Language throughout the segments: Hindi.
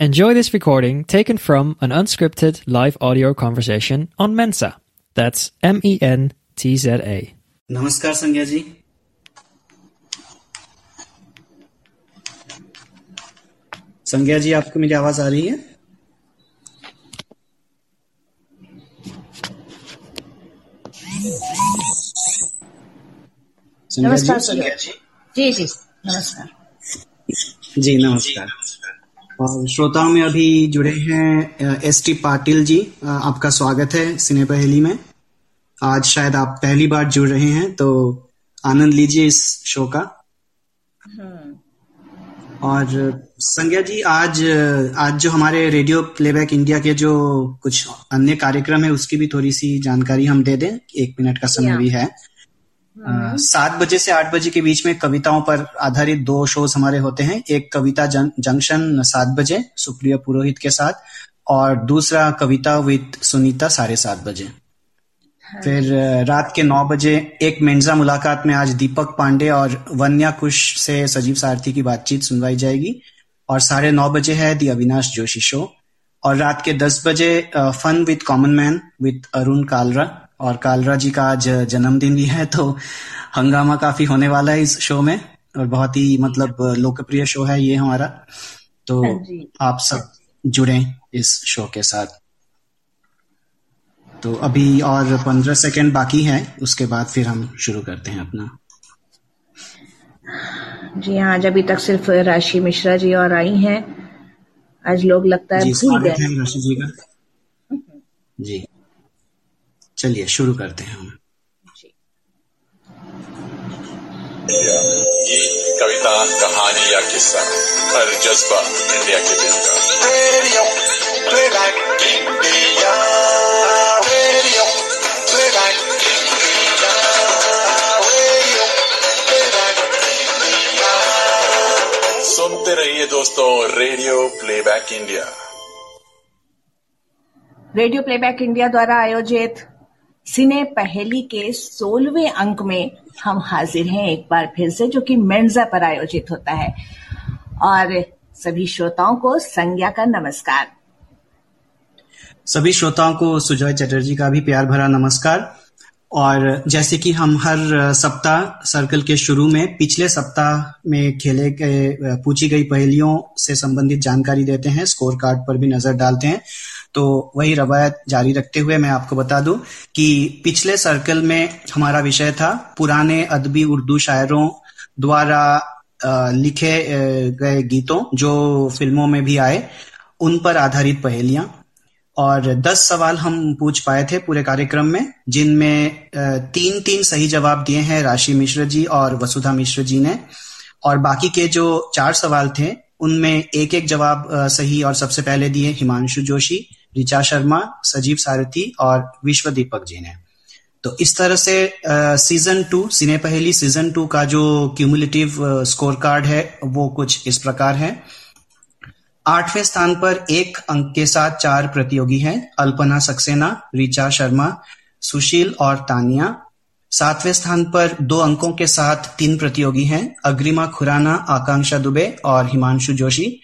Enjoy this recording taken from an unscripted live audio conversation on Mensa. That's M E N T Z A. नमस्कार संज्ञा जी संज्ञा जी आपको मेरी आवाज आ रही है संज्ञा जी नमस्कार संज्ञा जी जी जी नमस्कार जी नमस्कार और श्रोताओं में अभी जुड़े हैं एस टी पाटिल जी आपका स्वागत है सिने पहली में। आज शायद आप पहली बार जुड़ रहे हैं तो आनंद लीजिए इस शो का। और संज्ञा जी आज आज जो हमारे रेडियो प्लेबैक इंडिया के जो कुछ अन्य कार्यक्रम है उसकी भी थोड़ी सी जानकारी हम दे दें एक मिनट का समय भी है। सात बजे से आठ बजे के बीच में कविताओं पर आधारित दो शोज़ हमारे होते हैं। एक कविता जं, जंक्शन सात बजे सुप्रिया पुरोहित के साथ और दूसरा कविता विद सुनीता साढ़े सात बजे। फिर रात के नौ बजे एक मेंजा मुलाकात में आज दीपक पांडे और वन्या कुश से सजीव सारथी की बातचीत सुनवाई जाएगी और साढ़े नौ बजे है दी अविनाश जोशी शो और रात के दस बजे fun with common man with Arun Kalra. और कालरा जी का आज जन्मदिन भी है तो हंगामा काफ़ी होने वाला है इस शो में और बहुत ही मतलब लोकप्रिय शो है ये हमारा। तो हाँ आप सब जुड़े इस शो के साथ। तो अभी और पंद्रह सेकंड बाकी है उसके बाद फिर हम शुरू करते हैं अपना। जी हाँ आज अभी तक सिर्फ़ राशि मिश्रा जी और आई हैं। आज लोग लगता है जी भूल गए। रशी जी का। जी। चलिए शुरू करते हैं हम। गीत कविता कहानी या किस्सा हर जज्बा इंडिया के दिल का। Radio playback India radio playback radio सुनते रहिए दोस्तों radio playback India radio playback India द्वारा आयोजित सिने पहेली के सोलहवें अंक में हम हाजिर हैं एक बार फिर से, जो कि मेंजा पर आयोजित होता है। और सभी श्रोताओं को संज्ञा का नमस्कार। सभी श्रोताओं को सुजय चटर्जी का भी प्यार भरा नमस्कार। और जैसे कि हम हर सप्ताह सर्कल के शुरू में, पिछले सप्ताह में खेले गए, पूछी गई पहेलियों से संबंधित जानकारी देते हैं स्कोर कार्ड पर भी नज़र डालते हैं। तो वही रवायत जारी रखते हुए मैं आपको बता दूँ कि पिछले सर्कल में हमारा विषय था पुराने अदबी उर्दू शायरों द्वारा लिखे गए गीतों जो फ़िल्मों में भी आए, उन पर आधारित पहेलियाँ। और दस सवाल हम पूछ पाए थे पूरे कार्यक्रम में, जिनमें तीन तीन सही जवाब दिए हैं राशि मिश्र जी और वसुधा मिश्र जी ने। और बाकी के जो चार सवाल थे, उनमें एक एक जवाब सही और सबसे पहले दिए हिमांशु जोशी ऋचा शर्मा, सजीव सारथी और विश्व दीपक जी ने। तो इस तरह से सीज़न टू सिने पहली सीज़न टू का जो क्यूमुलेटिव स्कोर कार्ड है, वो कुछ इस प्रकार है। आठवें स्थान पर एक अंक के साथ चार प्रतियोगी हैं, अल्पना सक्सेना ऋचा शर्मा, सुशील और तानिया। सातवें स्थान पर दो अंकों के साथ तीन प्रतियोगी हैं, अग्रिमा खुराना, आकांक्षा दुबे और हिमांशु जोशी।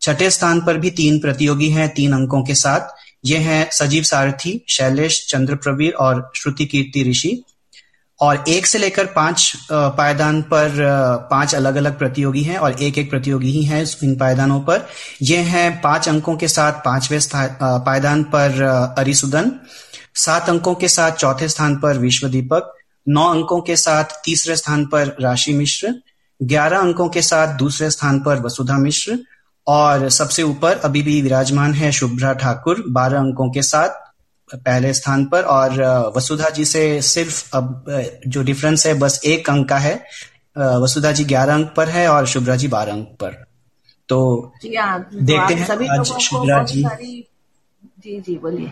छठे स्थान पर भी तीन प्रतियोगी हैं तीन अंकों के साथ। ये हैं सजीव सारथी, शैलेश चंद्र प्रवीर और श्रुति कीर्ति ऋषि। और एक से लेकर पाँच पायदान पर पाँच अलग अलग प्रतियोगी हैं और एक एक प्रतियोगी ही हैं इन पायदानों पर। ये हैं पाँच अंकों के साथ पाँचवें पायदान पर अरिसुदन, सात अंकों के साथ चौथे स्थान पर विश्व दीपक नौ अंकों के साथ तीसरे स्थान पर राशि मिश्र, ग्यारह अंकों के साथ दूसरे स्थान पर वसुधा मिश्र और सबसे ऊपर अभी भी विराजमान है शुभ्रा ठाकुर बारह अंकों के साथ पहले स्थान पर। और वसुधा जी से सिर्फ़ अब जो डिफरेंस है बस एक अंक का है। वसुधा जी ग्यारह अंक पर है और शुभ्रा जी बारह अंक पर। तो हाँ तो देखते हैं आज शुभ्रा जी। जी जी बोलिए।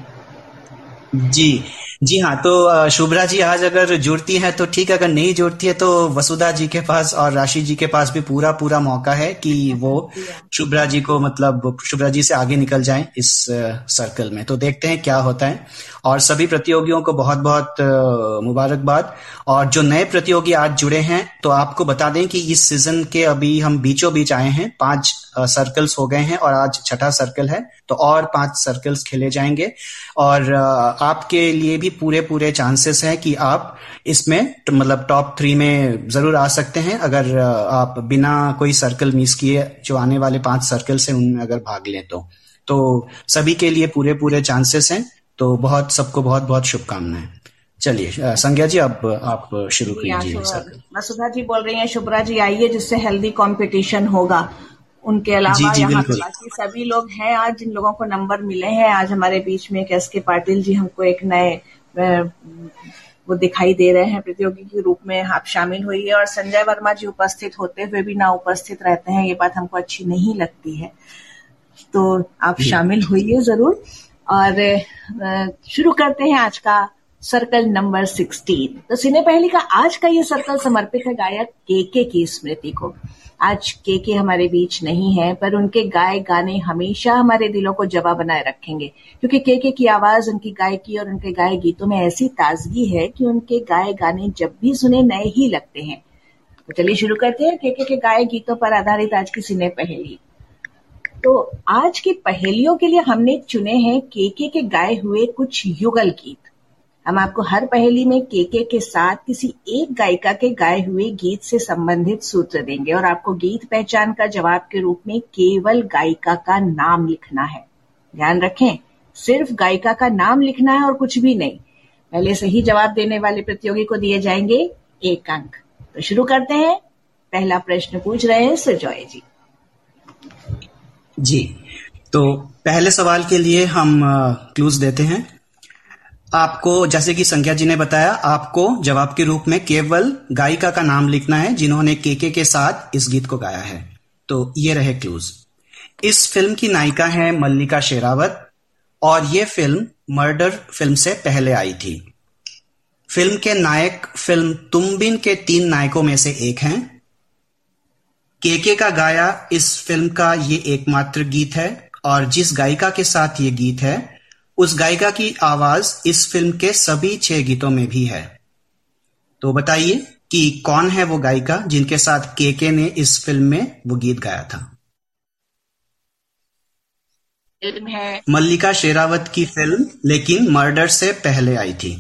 जी जी हाँ तो शुभ्रा जी आज अगर जुड़ती है तो ठीक अगर नहीं जुड़ती है तो वसुधा जी के पास और राशि जी के पास भी पूरा पूरा मौका है कि वो शुभ्रा जी को मतलब शुभ्रा जी से आगे निकल जाएँ इस सर्कल में। तो देखते हैं क्या होता है। और सभी प्रतियोगियों को बहुत बहुत मुबारकबाद। और जो नए प्रतियोगी आज जुड़े हैं तो आपको बता दें कि इस सीज़न के अभी हम बीचों बीच आए हैं। पाँच सर्कल्स हो गए हैं और आज छठा सर्कल है तो और पाँच सर्कल्स खेले जाएँगे। और आपके लिए भी पूरे पूरे चांसेस हैं कि आप इसमें मतलब टॉप थ्री में ज़रूर आ सकते हैं। अगर आप बिना कोई सर्कल मिस किए जो आने वाले पाँच सर्कल से उनमें अगर भाग लें तो। तो सभी के लिए पूरे पूरे चांसेस हैं। तो बहुत सबको बहुत बहुत शुभकामनाएँ। चलिए संज्ञा जी अब आप शुरू कीजिए मैं सुधा जी बोल रही हैं शुभ्रा जी आइए जिससे हेल्दी कंपटीशन होगा। उनके अलावा यहाँ बाकी सभी लोग हैं आज जिन लोगों को नंबर मिले हैं आज हमारे बीच में एस के पाटिल जी हमको एक नए वो दिखाई दे रहे हैं प्रतियोगी के रूप में आप शामिल हुई है और संजय वर्मा जी उपस्थित होते हुए भी ना उपस्थित रहते हैं ये बात हमको अच्छी नहीं लगती है। तो आप शामिल हुई ज़रूर। और शुरू करते हैं आज का सर्कल नंबर सिक्सटीन तो सिने पहली का आज का ये सर्कल समर्पित है गायक के के की स्मृति को। आज के के हमारे बीच नहीं है, पर उनके गाए गाने हमेशा हमारे दिलों को जवा बनाए रखेंगे। क्योंकि के के की आवाज़ उनकी गायकी और उनके गाए गीतों में ऐसी ताजगी है कि उनके गाए गाने जब भी सुने नए ही लगते हैं। तो चलिए शुरू करते हैं के के के गाए गीतों पर आधारित आज की सिने पहेली। तो आज की पहेलियों के लिए हमने चुने हैं केके के गाए हुए कुछ युगल गीत। हम आपको हर पहेली में केके के साथ किसी एक गायिका के गाए हुए गीत से संबंधित सूत्र देंगे और आपको गीत पहचान का जवाब के रूप में केवल गायिका का नाम लिखना है। ध्यान रखें, सिर्फ़ गायिका का नाम लिखना है और कुछ भी नहीं। पहले सही जवाब देने वाले प्रतियोगी को दिए जाएँगे एक अंक। तो शुरू करते हैं। पहला प्रश्न पूछ रहे हैं सुजॉय जी। जी तो पहले सवाल के लिए हम क्लूज देते हैं। आपको, जैसे कि संख्या जी ने बताया, आपको जवाब के रूप में केवल गायिका का नाम लिखना है, जिन्होंने केके के साथ इस गीत को गाया है। तो ये रहे क्लूज। इस फ़िल्म की नायिका है मल्लिका शेरावत, और ये फ़िल्म मर्डर फ़िल्म से पहले आई थी। फ़िल्म के नायक, फ़िल्म तुम बिन के तीन नायकों में से एक हैं। केके का गाया इस फ़िल्म का ये एकमात्र गीत है, और जिस गायिका के साथ ये गीत है उस गायिका की आवाज़ इस फ़िल्म के सभी छह गीतों में भी है। तो बताइए कि कौन है वो गायिका जिनके साथ केके ने इस फ़िल्म में वो गीत गाया था? फ़िल्म है। मल्लिका शेरावत की फ़िल्म लेकिन मर्डर से पहले आई थी।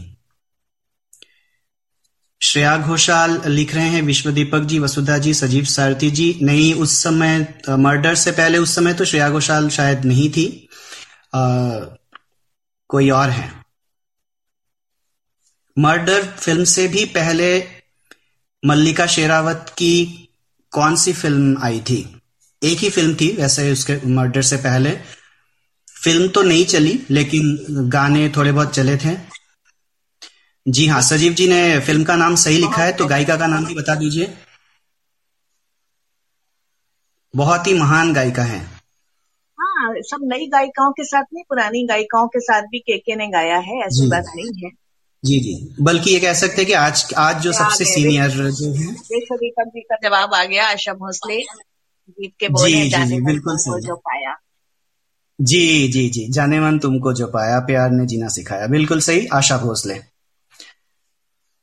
श्रेया घोषाल लिख रहे हैं विश्व दीपक जी वसुधा जी सजीव सारथी जी। नहीं उस समय मर्डर से पहले उस समय तो श्रेया घोषाल शायद नहीं थी। आ, कोई और है। मर्डर फ़िल्म से भी पहले मल्लिका शेरावत की कौन सी फ़िल्म आई थी? एक ही फ़िल्म थी, वैसे उसके मर्डर से पहले। फ़िल्म तो नहीं चली, लेकिन गाने थोड़े बहुत चले थे। जी हाँ सजीव जी ने फ़िल्म का नाम सही लिखा है तो गायिका का नाम भी बता दीजिए। बहुत ही महान गायिका है। सब नई गायिकाओं के साथ नहीं पुरानी गायिकाओं के साथ भी केके ने गाया है ऐसी बात नहीं है। जी जी। बल्कि ये कह सकते हैं कि आज आज जो सबसे सीनियर जो है। जी का जवाब आ गया आशा भोसले। गीत के बोले जी, जी, जी, बिल्कुल सही। जो पाया। जी जी जी। जाने मन तुमको जो पाया प्यार ने जीना सिखाया। बिल्कुल सही आशा भोसले।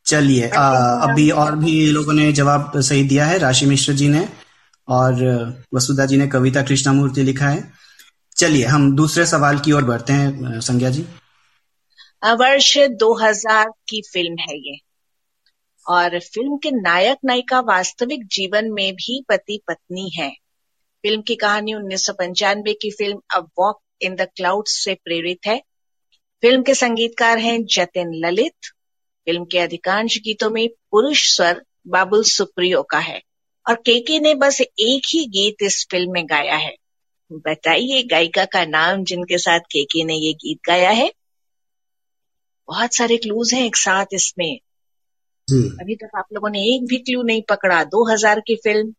चलिए अभी और भी लोगों ने जवाब सही दिया है राशि मिश्र जी ने और वसुधा जी ने कविता कृष्णामूर्ति लिखा है। चलिए, हम दूसरे सवाल की ओर बढ़ते हैं, संज्ञा जी। वर्ष 2000 की फ़िल्म है ये। और फ़िल्म के नायक नायिका वास्तविक जीवन में भी पति पत्नी है। फ़िल्म की कहानी उन्नीस सौ पंचानबे की film a walk in the cloud से प्रेरित है। फ़िल्म के संगीतकार हैं जतिन ललित। फ़िल्म के अधिकांश गीतों में पुरुष स्वर बाबुल सुप्रियो का है। और केके ने बस एक ही गीत इस फ़िल्म में गाया है। बताइए गायिका का नाम जिनके साथ केके ने ये गीत गाया है। बहुत सारे क्लूज हैं एक साथ इसमें। अभी तक आप लोगों ने एक भी क्लू नहीं पकड़ा। 2000 की फ़िल्म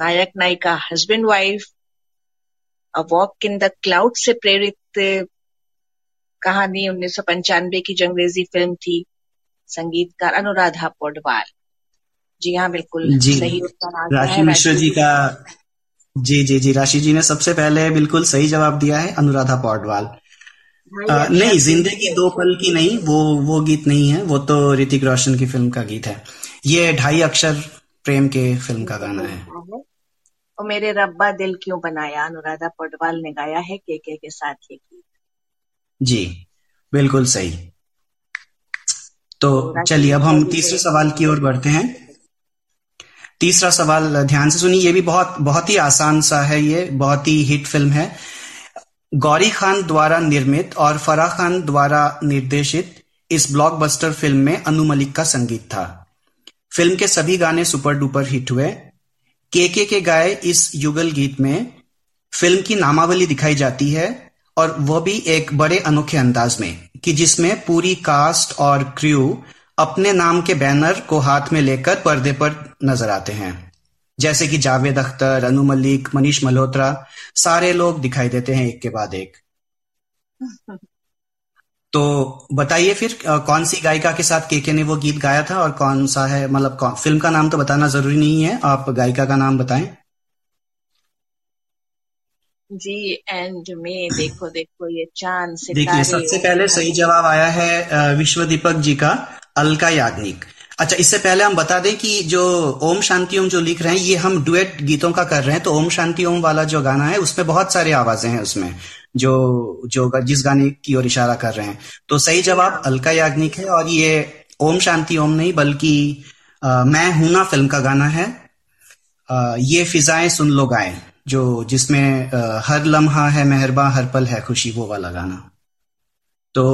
नायक नायिका husband wife a walk in the cloud से प्रेरित कहानी उन्नीस सौ पंचानवे की जो अंग्रेज़ी फ़िल्म थी। संगीतकार अनुराधा पौडवाल। जी हाँ बिल्कुल जी। सही उत्तर राशि है। जी का जी जी जी. राशि जी ने सबसे पहले बिल्कुल सही जवाब दिया है अनुराधा पौडवाल। नहीं सिंह ज़िंदगी दो पल की नहीं वो वो गीत नहीं है वो तो ऋतिक रोशन की फ़िल्म का गीत है। ये ढाई अक्षर प्रेम के फ़िल्म का गाना है। है और मेरे रब्बा दिल क्यों बनाया? अनुराधा पौडवाल ने गाया है के के के साथ ये गीत। जी बिल्कुल सही। तो चलिए अब हम तीसरे सवाल की ओर बढ़ते हैं। तीसरा सवाल ध्यान से सुनिए, ये भी बहुत बहुत ही आसान सा है ये, बहुत ही हिट फ़िल्म है। गौरी खान द्वारा निर्मित और फराह खान द्वारा निर्देशित इस ब्लॉकबस्टर फ़िल्म में अनु मलिक का संगीत था। फ़िल्म के सभी गाने सुपर डुपर हिट हुए। केके के गाए इस युगल गीत में फ़िल्म की नामावली दिखाई जाती है और वो भी एक बड़े अनोखे अंदाज में कि जिसमें पूरी कास्ट और क्रू अपने नाम के बैनर को हाथ में लेकर पर्दे पर नज़र आते हैं। जैसे कि जावेद अख्तर अनु मलिक मनीष मल्होत्रा सारे लोग दिखाई देते हैं एक के बाद एक। तो बताइए फिर कौन सी गायिका के साथ केके ने वो गीत गाया था और कौन सा है? मतलब कौन- फ़िल्म का नाम तो बताना ज़रूरी नहीं है आप गायिका का नाम बताएँ। जी एंड में देखो देखो ये चाँद देखिए सबसे पहले सही जवाब आया है विश्व दीपक जी का। अलका याग्निक। अच्छा इससे पहले हम बता दें कि जो ओम शांति ओम जो लिख रहे हैं ये हम डुएट गीतों का कर रहे हैं तो ओम शांति ओम वाला जो गाना है उसमें बहुत सारे आवाज़ें हैं उसमें जो जो जिस गाने की ओर इशारा कर रहे हैं। तो सही जवाब अलका याग्निक है और ये ओम शांति ओम नहीं बल्कि मैं हूँ ना फ़िल्म का गाना है। अ, ये फिजाएँ सुन लो गाएँ जो जिसमें अ, हर लम्हा है मेहरबा हर पल है खुशी वो वाला गाना। तो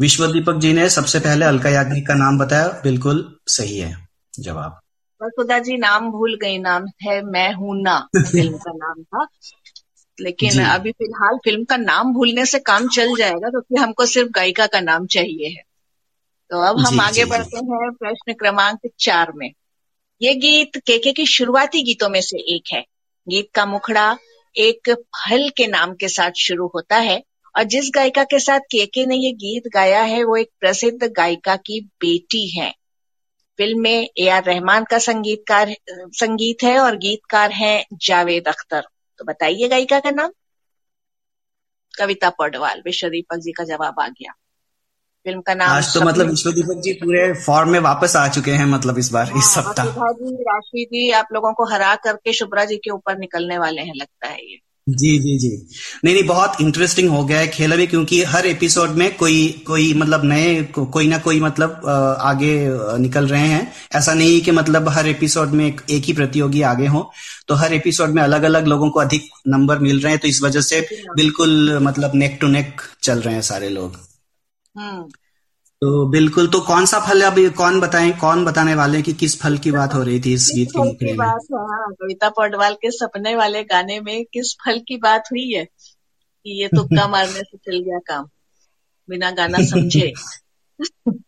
विश्व दीपक जी ने सबसे पहले अलका याग्निक का नाम बताया बिल्कुल सही है जवाब। खुदा जी नाम भूल गई नाम है मैं हूँ ना फ़िल्म का नाम था। लेकिन अभी फ़िलहाल फ़िल्म का नाम भूलने से काम चल जाएगा क्योंकि तो हमको सिर्फ़ गायिका का नाम चाहिए है। तो अब हम जी आगे जी जी। बढ़ते हैं प्रश्न क्रमांक चार में। ये गीत केके की शुरुआती गीतों में से एक है। गीत का मुखड़ा एक फल के नाम के साथ शुरू होता है। और जिस गायिका के साथ केके ने ये गीत गाया है वो एक प्रसिद्ध गायिका की बेटी है। फ़िल्म में ए आर रहमान का संगीतकार संगीत है और गीतकार हैं जावेद अख्तर। तो बताइए गायिका का नाम। कविता पौडवाल विश्व दीपक जी का जवाब आ गया। फ़िल्म का नाम आज तो मतलब विश्व दीपक जी पूरे फॉर्म में वापस आ चुके हैं मतलब इस बार इस हाँ सप्ताह। जी राशि जी आप लोगों को हरा करके शुभ्रा जी के ऊपर निकलने वाले हैं लगता है ये। जी जी जी। नहीं नहीं बहुत इंटरेस्टिंग हो गया है खेल अभी क्योंकि हर एपिसोड में कोई कोई मतलब नए को, कोई ना कोई मतलब आगे निकल रहे हैं। ऐसा नहीं कि मतलब हर एपिसोड में एक, एक ही प्रतियोगी आगे हो। तो हर एपिसोड में अलग अलग लोगों को अधिक नंबर मिल रहे हैं तो इस वजह से बिल्कुल। मतलब नेक टू नेक चल रहे हैं सारे लोग। हम्म। तो बिल्कुल तो कौन सा फल अभी कौन बताएँ कौन बताने वाले कि किस फल की बात हो रही थी इस गीत के की मुखड़े में? बात? हाँ कविता पौडवाल के सपने वाले गाने में किस फल की बात हुई है? कि ये तुक्का मारने से चल गया काम बिना गाना समझे।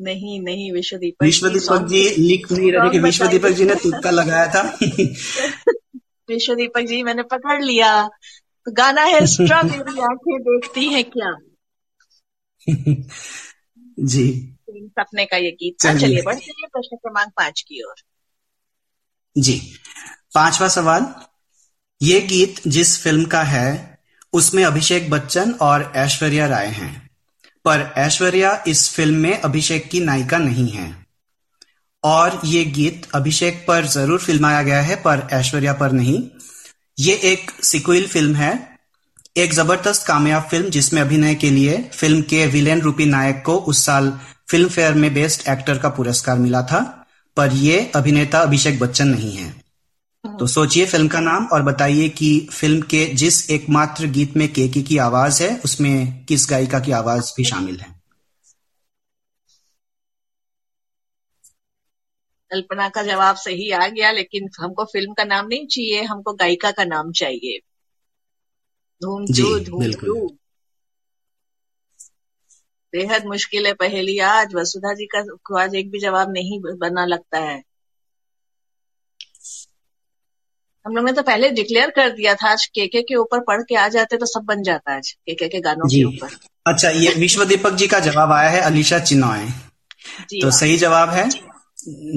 नहीं नहीं विश्व दीपक विश्व जी दीपक जी लिख नहीं रहे कि विश्व दीपक जी ने तुक्का लगाया था। विश्व दीपक जी मैंने पकड़ लिया। तो गाना है स्ट्रॉबेरी आँखें देखती है क्या? जी। सपने का ये गीत। चलिए बढ़ते हैं प्रश्न क्रमांक पाँच की ओर। जी। पांचवा सवाल। ये गीत जिस फ़िल्म का है उसमें अभिषेक बच्चन और ऐश्वर्या राय हैं। पर ऐश्वर्या इस फ़िल्म में अभिषेक की नायिका नहीं है। और ये गीत अभिषेक पर ज़रूर फिल्माया गया है पर ऐश्वर्या पर नहीं। ये एक सिक्वल फ़िल्म है एक ज़बरदस्त कामयाब फ़िल्म जिसमें अभिनय के लिए फ़िल्म के विलेन रूपी नायक को उस साल फ़िल्म फेयर में बेस्ट एक्टर का पुरस्कार मिला था, पर ये अभिनेता अभिषेक बच्चन नहीं है। तो सोचिए फ़िल्म का नाम और बताइए कि फ़िल्म के जिस एकमात्र गीत में केकी की आवाज़ है, उसमें किस गायिका की आवाज़ भी शामिल है? कल्पना का जवाब सही आ गया, लेकिन हमको फ़िल्म का नाम नहीं चाहिए, हमको गायिका का नाम चाहिए। धूम जी धूम बेहद मुश्किल है पहेली आज वसुधा जी का आज एक भी जवाब नहीं बना लगता है। हम लोग ने तो पहले डिक्लेयर कर दिया था आज केके के ऊपर पढ़ के आ जाते तो सब बन जाता आज केके के गानों के ऊपर। अच्छा ये विश्व दीपक जी का जवाब आया है अलीशा चिनॉय जी तो हाँ। सही जवाब है?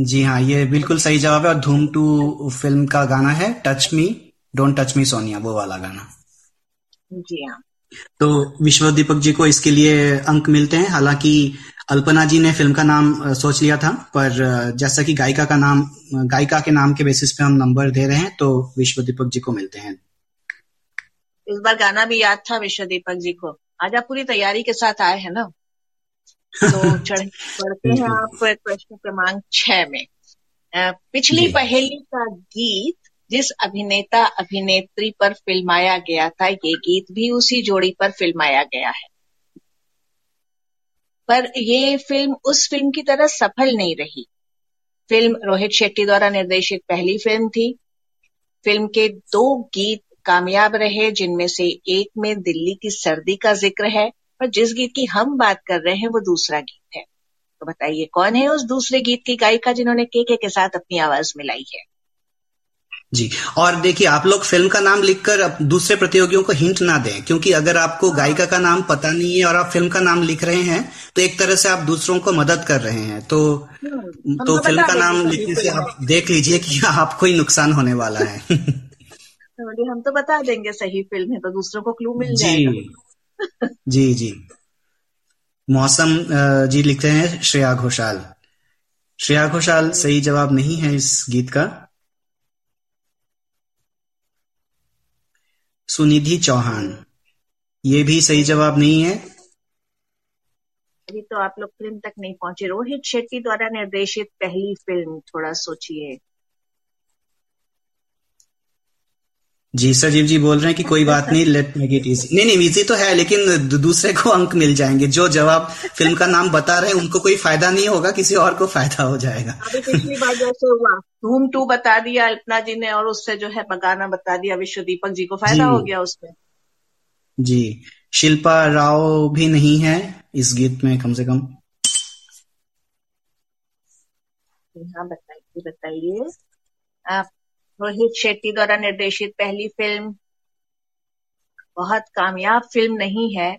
जी हाँ ये बिल्कुल सही जवाब है और धूम टू फ़िल्म का गाना है touch me don't touch me Sonia वो वाला गाना। जी हाँ। तो विश्व दीपक जी को इसके लिए अंक मिलते हैं। हालाँकि अल्पना जी ने फ़िल्म का नाम सोच लिया था पर जैसा कि गायिका का नाम गायिका के नाम के बेसिस पे हम नंबर दे रहे हैं तो विश्व दीपक जी को मिलते हैं। इस बार गाना भी याद था विश्व दीपक जी को। आज आप पूरी तैयारी के साथ आए हैं ना? तो चढ़ पढ़ते हैं आप प्रश्न क्रमांक छह में। पिछली। पहेली का गीत जिस अभिनेता, अभिनेत्री पर फिल्माया गया था, ये गीत भी उसी जोड़ी पर फिल्माया गया है। पर ये फ़िल्म उस फ़िल्म की तरह सफल नहीं रही। फ़िल्म रोहित शेट्टी द्वारा निर्देशित पहली फ़िल्म थी। फ़िल्म के दो गीत कामयाब रहे, जिनमें से एक में दिल्ली की सर्दी का ज़िक्र है, और जिस गीत की हम बात कर रहे हैं, वो दूसरा गीत है। तो बताइए, कौन है उस दूसरे गीत की गायिका जिन्होंने केके के साथ अपनी आवाज़ मिलाई है? जी। और देखिए आप लोग फ़िल्म का नाम लिखकर दूसरे प्रतियोगियों को हिंट ना दें क्योंकि अगर आपको गायिका का नाम पता नहीं है और आप फ़िल्म का नाम लिख रहे हैं तो एक तरह से आप दूसरों को मदद कर रहे हैं। तो तो तो फ़िल्म का नाम लिखने से आप देख लीजिए कि आपको ही नुकसान होने वाला है। है हम तो बता देंगे सही फ़िल्म है तो दूसरों को क्लू मिल जी। जाएगा। जी जी। मौसम जी लिखते हैं श्रेया घोषाल। श्रेया घोषाल सही जवाब नहीं है इस गीत का। सुनिधि चौहान। ये भी सही जवाब नहीं है? अभी तो आप लोग फ़िल्म तक नहीं पहुँचे। रोहित शेट्टी द्वारा निर्देशित पहली फ़िल्म, थोड़ा सोचिए। जी सजीव जी बोल रहे हैं कि कोई बात नहीं लेट मेक इट इजी नहीं नहीं इजी तो है लेकिन दूसरे को अंक मिल जाएँगे। जो जवाब फ़िल्म का नाम बता रहे हैं उनको कोई फ़ायदा नहीं होगा किसी और को फ़ायदा हो जाएगा। अभी पिछली बार जैसे हुआ धूम टू बता दिया अल्पना जी ने और उससे जो है गाना बता दिया विश्व दीपक जी को फ़ायदा। हो गया उसमें जी शिल्पा राव भी नहीं है इस गीत में कम से कम। हाँ बताइए बताइए। आप रोहित शेट्टी द्वारा निर्देशित पहली फ़िल्म। बहुत कामयाब फ़िल्म नहीं है।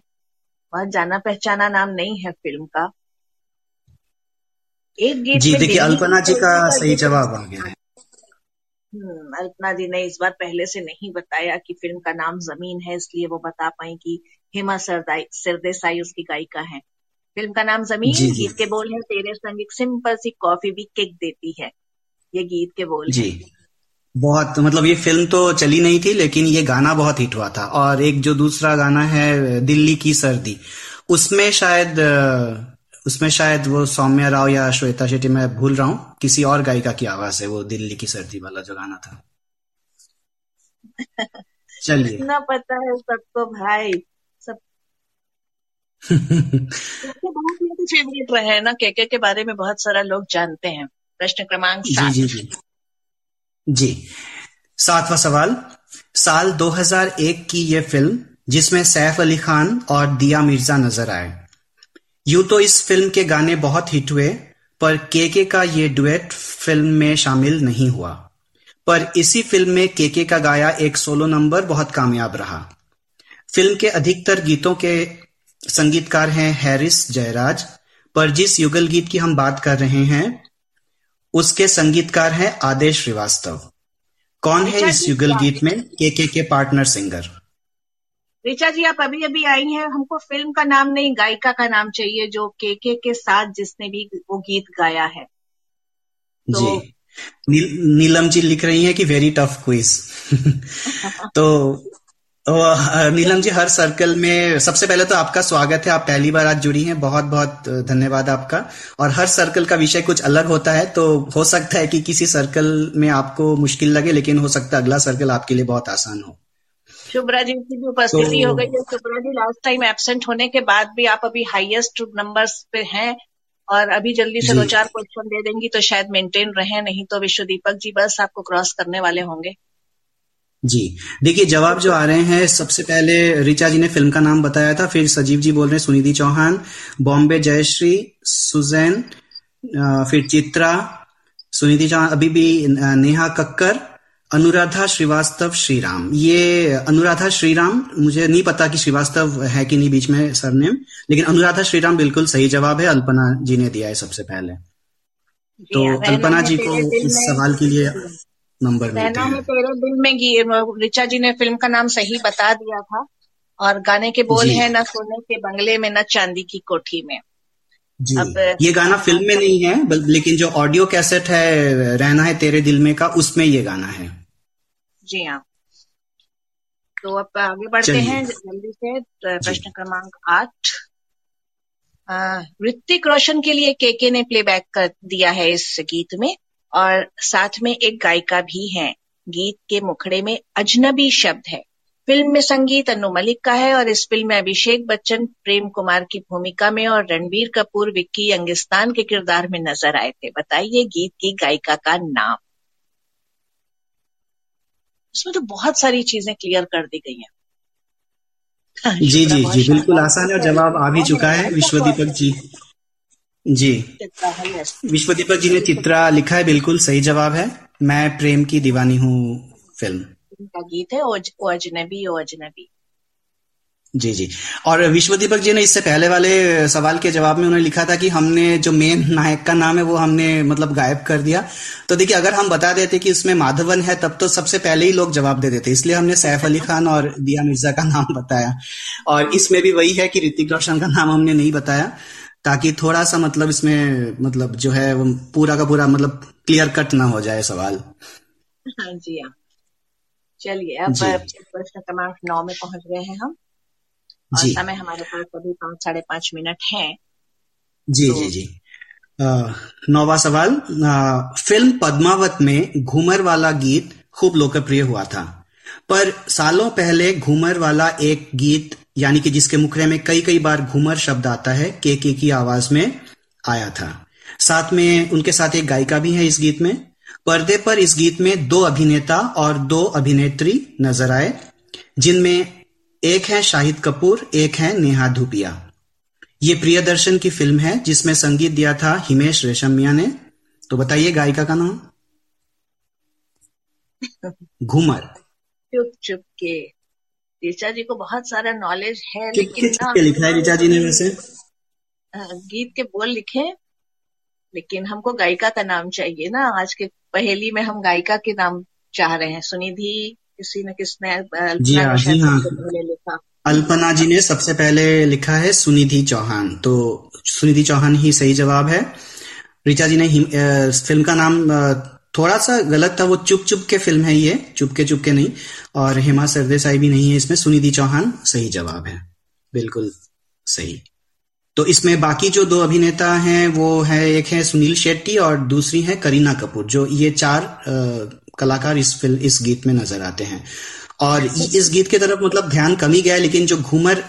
बहुत जाना पहचाना नाम नहीं है फ़िल्म का। एक गीत जी देखिए अल्पना जी का सही जवाब आ गया है। हम्म, अल्पना जी ने इस बार पहले से नहीं बताया कि फ़िल्म का नाम ज़मीन है इसलिए वो बता पाई कि हेमा सरदाई सरदेसाई उसकी गायिका है। फ़िल्म का नाम ज़मीन जी, गीत जी। के बोल है तेरे संग एक सिंपल सी कॉफ़ी भी किक देती है। ये गीत के बोल जी। हैं। बहुत मतलब ये फ़िल्म तो चली नहीं थी लेकिन ये गाना बहुत हिट हुआ था। और एक जो दूसरा गाना है दिल्ली की सर्दी उसमें शायद उसमें शायद वो सौम्या राव या श्वेता शेट्टी मैं भूल रहा हूँ किसी और गायिका की आवाज़ है वो दिल्ली की सर्दी वाला जो गाना था। चलिए। इतना पता है सबको भाई सब फेवरेट रहे हैं ना केके के बारे में बहुत सारा लोग जानते हैं। प्रश्न क्रमांक जी जी जी। जी। सातवां सवाल, साल 2001 की यह फ़िल्म जिसमें सैफ अली खान और दिया मिर्ज़ा नज़र आए। यूँ तो इस फ़िल्म के गाने बहुत हिट हुए, पर केके का ये डुएट फ़िल्म में शामिल नहीं हुआ। पर इसी फ़िल्म में केके का गाया एक सोलो नंबर बहुत कामयाब रहा। फ़िल्म के अधिकतर गीतों के संगीतकार हैं हैरिस जयराज, पर जिस युगल गीत की हम बात कर रहे हैं उसके संगीतकार हैं आदेश श्रीवास्तव। कौन है इस युगल गीत में? केके के के पार्टनर सिंगर। ऋचा जी आप अभी अभी आई हैं। हमको फ़िल्म का नाम नहीं गायिका का नाम चाहिए जो के के के साथ जिसने भी वो गीत गाया है। तो- जी। नीलम जी लिख रही हैं कि वेरी टफ क्विज तो नीलम जी हर सर्कल में सबसे पहले तो आपका स्वागत है। आप पहली बार आज जुड़ी हैं। बहुत बहुत धन्यवाद आपका। और हर सर्कल का विषय कुछ अलग होता है तो हो सकता है कि किसी सर्कल में आपको मुश्किल लगे लेकिन हो सकता है अगला सर्कल आपके लिए बहुत आसान हो। शुभ्रा जी की भी उपस्थिति तो- हो गई है। Shubhra ji last time absent होने के बाद भी आप अभी हाईएस्ट नंबर्स पे हैं और अभी जल्दी से दो चार क्वेश्चन दे देंगी तो शायद मेंटेन रहे नहीं तो विश्व दीपक जी बस आपको क्रॉस करने वाले होंगे। जी। देखिए जवाब जो आ रहे हैं सबसे पहले रिचा जी ने फ़िल्म का नाम बताया था फिर सजीव जी बोल रहे हैं सुनिधि चौहान बॉम्बे जयश्री सुजैन फिर चित्रा सुनिधि चौहान अभी भी नेहा कक्कर अनुराधा श्रीवास्तव श्रीराम। ये अनुराधा श्रीराम मुझे नहीं पता कि श्रीवास्तव है कि नहीं बीच में सरनेम लेकिन अनुराधा श्रीराम बिल्कुल सही जवाब है अल्पना जी ने दिया है सबसे पहले। तो हाँ, अल्पना जी को इस सवाल के लिए नंबर रहना है तेरे दिल में ऋचा जी ने फ़िल्म का नाम सही बता दिया था और गाने के बोल है न सोने के बंगले में न चांदी की कोठी में। जी। अब- ये गाना फ़िल्म में नहीं है लेकिन जो ऑडियो कैसेट है रहना है तेरे दिल में का उसमें ये गाना है। जी हाँ। तो अब आगे बढ़ते हैं जल्दी से प्रश्न क्रमांक आठ। ऋतिक रोशन के लिए केके ने प्लेबैक कर दिया है इस गीत में। और साथ में एक गायिका भी है। गीत के मुखड़े में अजनबी शब्द है। फ़िल्म में संगीत अनु मलिक का है और इस फ़िल्म में अभिषेक बच्चन, प्रेम कुमार की भूमिका में और रणबीर कपूर, विक्की यंगिस्तान के किरदार में नज़र आए थे। बताइए गीत की गायिका का नाम। इसमें तो बहुत सारी चीज़ें क्लियर कर दी गई हैं। जी जी जी, बिल्कुल आसान है और जवाब आ भी चुका है। विश्वदीपक जी। जी। विश्व दीपक जी ने चित्रा लिखा है बिल्कुल सही जवाब है। मैं प्रेम की दीवानी हूँ फ़िल्म। गीत है ओ अजनबी ओ अजनबी जी जी। और विश्व दीपक जी ने इससे पहले वाले सवाल के जवाब में उन्होंने लिखा था कि हमने जो मेन नायक का नाम है वो हमने मतलब गायब कर दिया। तो देखिए अगर हम बता देते कि उसमें माधवन है तब तो सबसे पहले ही लोग जवाब दे देते। इसलिए हमने सैफ अली खान और दिया मिर्ज़ा का नाम बताया। और इसमें भी वही है कि ऋतिक रोशन का नाम हमने नहीं बताया। ताकि थोड़ा सा मतलब इसमें मतलब जो है वो पूरा का पूरा मतलब क्लियर कट ना हो जाए सवाल। हाँ जी हाँ। चलिए अब प्रश्न क्रमांक नौ में पहुँच गए हैं हम और जी। समय हमारे पास अभी पाँच साढ़े पाँच मिनट है जी तो- जी जी। नौवा सवाल अ, फ़िल्म पद्मावत में घूमर वाला गीत खूब लोकप्रिय हुआ था पर सालों पहले घूमर वाला एक गीत यानी कि जिसके मुखड़े में कई कई बार घूमर शब्द आता है के के की आवाज़ में आया था। साथ में उनके साथ एक गायिका भी है इस गीत में। पर्दे पर इस गीत में दो अभिनेता और दो अभिनेत्री नज़र आए जिनमें एक है शाहिद कपूर एक है नेहा धुपिया। ये प्रियदर्शन की फ़िल्म है जिसमें संगीत दिया था हिमेश रेशमिया ने। तो बताइए गायिका का नाम। घूमर। चुप चुप के। ऋचा जी को बहुत सारा नॉलेज है किस लेकिन किस ना पे लिखा है ऋचा जी ने वैसे? गीत के बोल लिखे लेकिन हमको गायिका का नाम चाहिए ना। आज के पहेली में हम गायिका के नाम चाह रहे हैं। सुनिधि किसी न किसने जी हाँ, जी हाँ। लिखा। अल्पना जी ने सबसे पहले लिखा है सुनिधि चौहान। तो सुनिधि चौहान ही सही जवाब है। ऋचा जी ने फ़िल्म का नाम थोड़ा सा गलत था वो चुप चुप के फ़िल्म है ये चुपके चुपके नहीं और हेमा सरदेसाई भी नहीं है इसमें सुनिधि चौहान सही जवाब है बिल्कुल सही। तो इसमें बाकी जो दो अभिनेता हैं वो है एक है सुनील शेट्टी और दूसरी है करीना कपूर जो ये चार अ, कलाकार इस फ़िल्म इस गीत में नज़र आते हैं। और इस गीत की तरफ़ मतलब ध्यान कम ही गया है लेकिन जो घूमर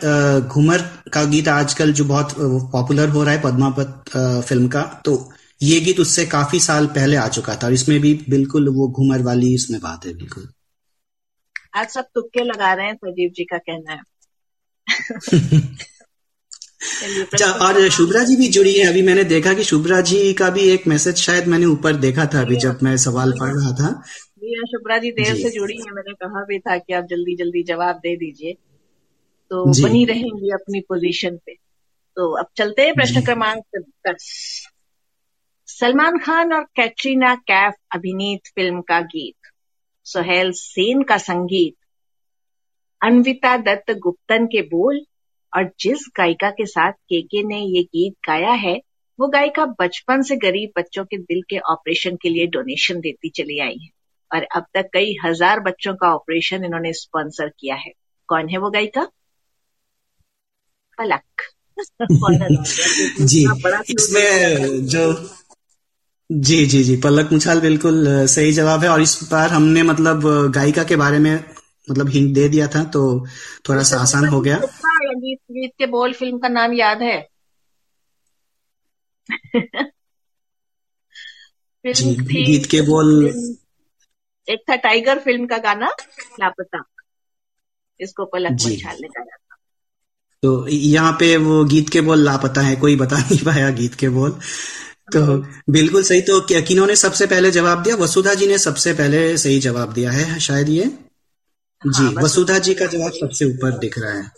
घूमर का गीत आजकल जो बहुत पॉपुलर हो रहा है पद्मावत अ, फ़िल्म का तो ये गीत उससे काफ़ी साल पहले आ चुका था और इसमें भी बिल्कुल वो घूमर वाली इसमें बात है बिल्कुल। आज सब तुक्के लगा रहे हैं प्रदीप जी का कहना है। और शुभ्रा जी भी जुड़ी है। अभी मैंने देखा कि शुभ्रा जी का भी एक मैसेज शायद मैंने ऊपर देखा था अभी जब मैं सवाल पढ़ रहा था। हाँ, शुभ्रा जी देर से जुड़ी है। मैंने कहा भी था कि आप जल्दी जल्दी जवाब दे दीजिए। तो बनी रहेंगी अपनी पोजीशन पे। तो अब चलते हैं प्रश्न क्रमांक सलमान खान और कैटरीना कैफ अभिनीत फ़िल्म का गीत सोहेल सेन का संगीत अन्विता दत्त गुप्तन के बोल और जिस गायिका के साथ केके ने ये गीत गाया है वो गायिका बचपन से गरीब बच्चों के दिल के ऑपरेशन के लिए डोनेशन देती चली आई है और अब तक कई हज़ार बच्चों का ऑपरेशन इन्होंने स्पॉन्सर किया है। कौन है वो गायिका? पलक। जी। इसमें जो जी जी जी पलक मुछाल बिल्कुल सही जवाब है और इस बार हमने मतलब गायिका के बारे में मतलब हिंट दे दिया था तो थोड़ा सा आसान हो गया। गीत गीत के बोल फ़िल्म का नाम याद है। जी गीत के बोल एक था टाइगर फ़िल्म का गाना लापता। इसको पलक। मंछाल ने गाया तो यहाँ पे वो गीत के बोल लापता है कोई बता नहीं पाया गीत के बोल। तो बिल्कुल सही। तो किन्होंने सबसे पहले जवाब दिया? वसुधा जी ने सबसे पहले सही जवाब दिया है शायद ये? जी वसुधा वसुधा जी का जवाब सबसे ऊपर दिख रहा है।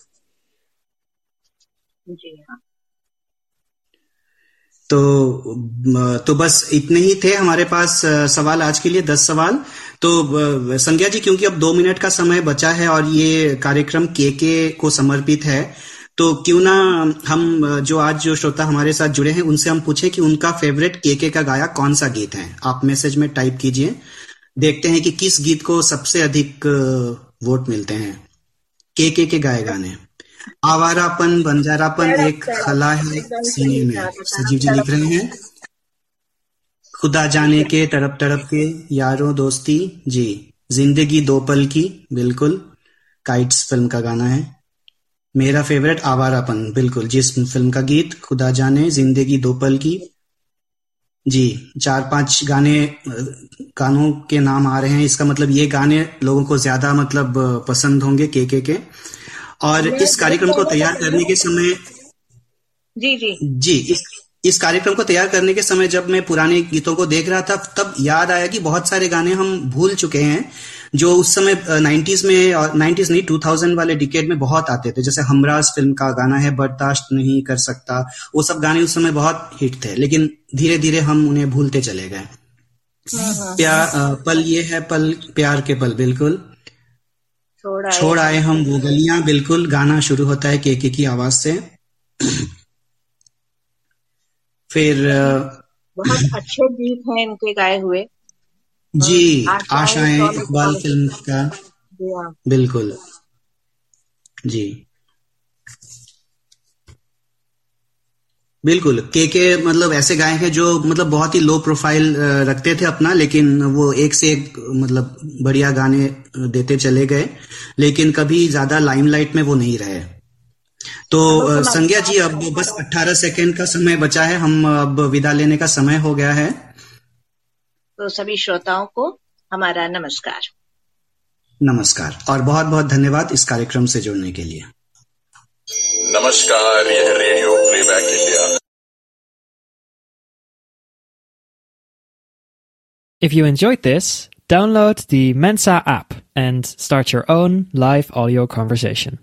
जी हाँ। तो तो बस इतने ही थे हमारे पास सवाल आज के लिए दस सवाल। तो संज्ञा जी क्योंकि अब दो मिनट का समय बचा है और ये कार्यक्रम के के को समर्पित है तो क्यों ना हम, जो आज जो श्रोता हमारे साथ जुड़े हैं, उनसे हम पूछें कि उनका फेवरेट के के का गाया कौन सा गीत है। आप मैसेज में टाइप कीजिए। देखते हैं कि किस गीत को सबसे अधिक वोट मिलते हैं। के के के गाए गाने। आवारापन, बंजारापन एक खला है सीने में। सजीव जी लिख रहे हैं। खुदा जाने के, तड़प तड़प के, यारों दोस्ती। जी, ज़िंदगी दो पल की, बिल्कुल। काइट्स फ़िल्म का गाना है। मेरा फेवरेट आवारापन बिल्कुल। जिस फ़िल्म का गीत खुदा जाने ज़िंदगी दो पल की। जी चार पाँच गाने गानों के नाम आ रहे हैं। इसका मतलब ये गाने लोगों को ज़्यादा मतलब पसंद होंगे के के के और इस कार्यक्रम को तैयार करने के समय जी जी। जी इस इस कार्यक्रम को तैयार करने के समय जब मैं पुराने गीतों को देख रहा था तब याद आया कि बहुत सारे गाने हम भूल चुके हैं। जो उस समय नाइन्टीज में और नाइन्टीज नहीं टू थाउज़ेंड वाले डिकेड में बहुत आते थे। जैसे हमराज फ़िल्म का गाना है बर्दाश्त नहीं कर सकता वो सब गाने उस समय बहुत हिट थे लेकिन धीरे धीरे हम उन्हें भूलते चले गए। प्यार पल ये है पल प्यार के पल बिल्कुल। छोड़ आए। हम वो गलियाँ बिल्कुल गाना शुरू होता है केके की आवाज़ से। फिर बहुत अच्छे गीत हैं इनके गाए हुए। जी आशाएँ, इकबाल फ़िल्म का। बिल्कुल। जी। बिल्कुल के के मतलब ऐसे गायक हैं जो मतलब बहुत ही लो प्रोफ़ाइल रखते थे अपना लेकिन वो एक से एक मतलब बढ़िया गाने देते चले गए लेकिन कभी ज़्यादा लाइमलाइट में वो नहीं रहे। तो संज्ञा जी अब बस 18 सेकंड का समय बचा है हम अब विदा लेने का समय हो गया है। तो सभी श्रोताओं को हमारा नमस्कार नमस्कार और बहुत बहुत धन्यवाद इस कार्यक्रम से जुड़ने के लिए नमस्कार यह radio playback India If you enjoyed this, download the Mensa app and start your own live audio conversation.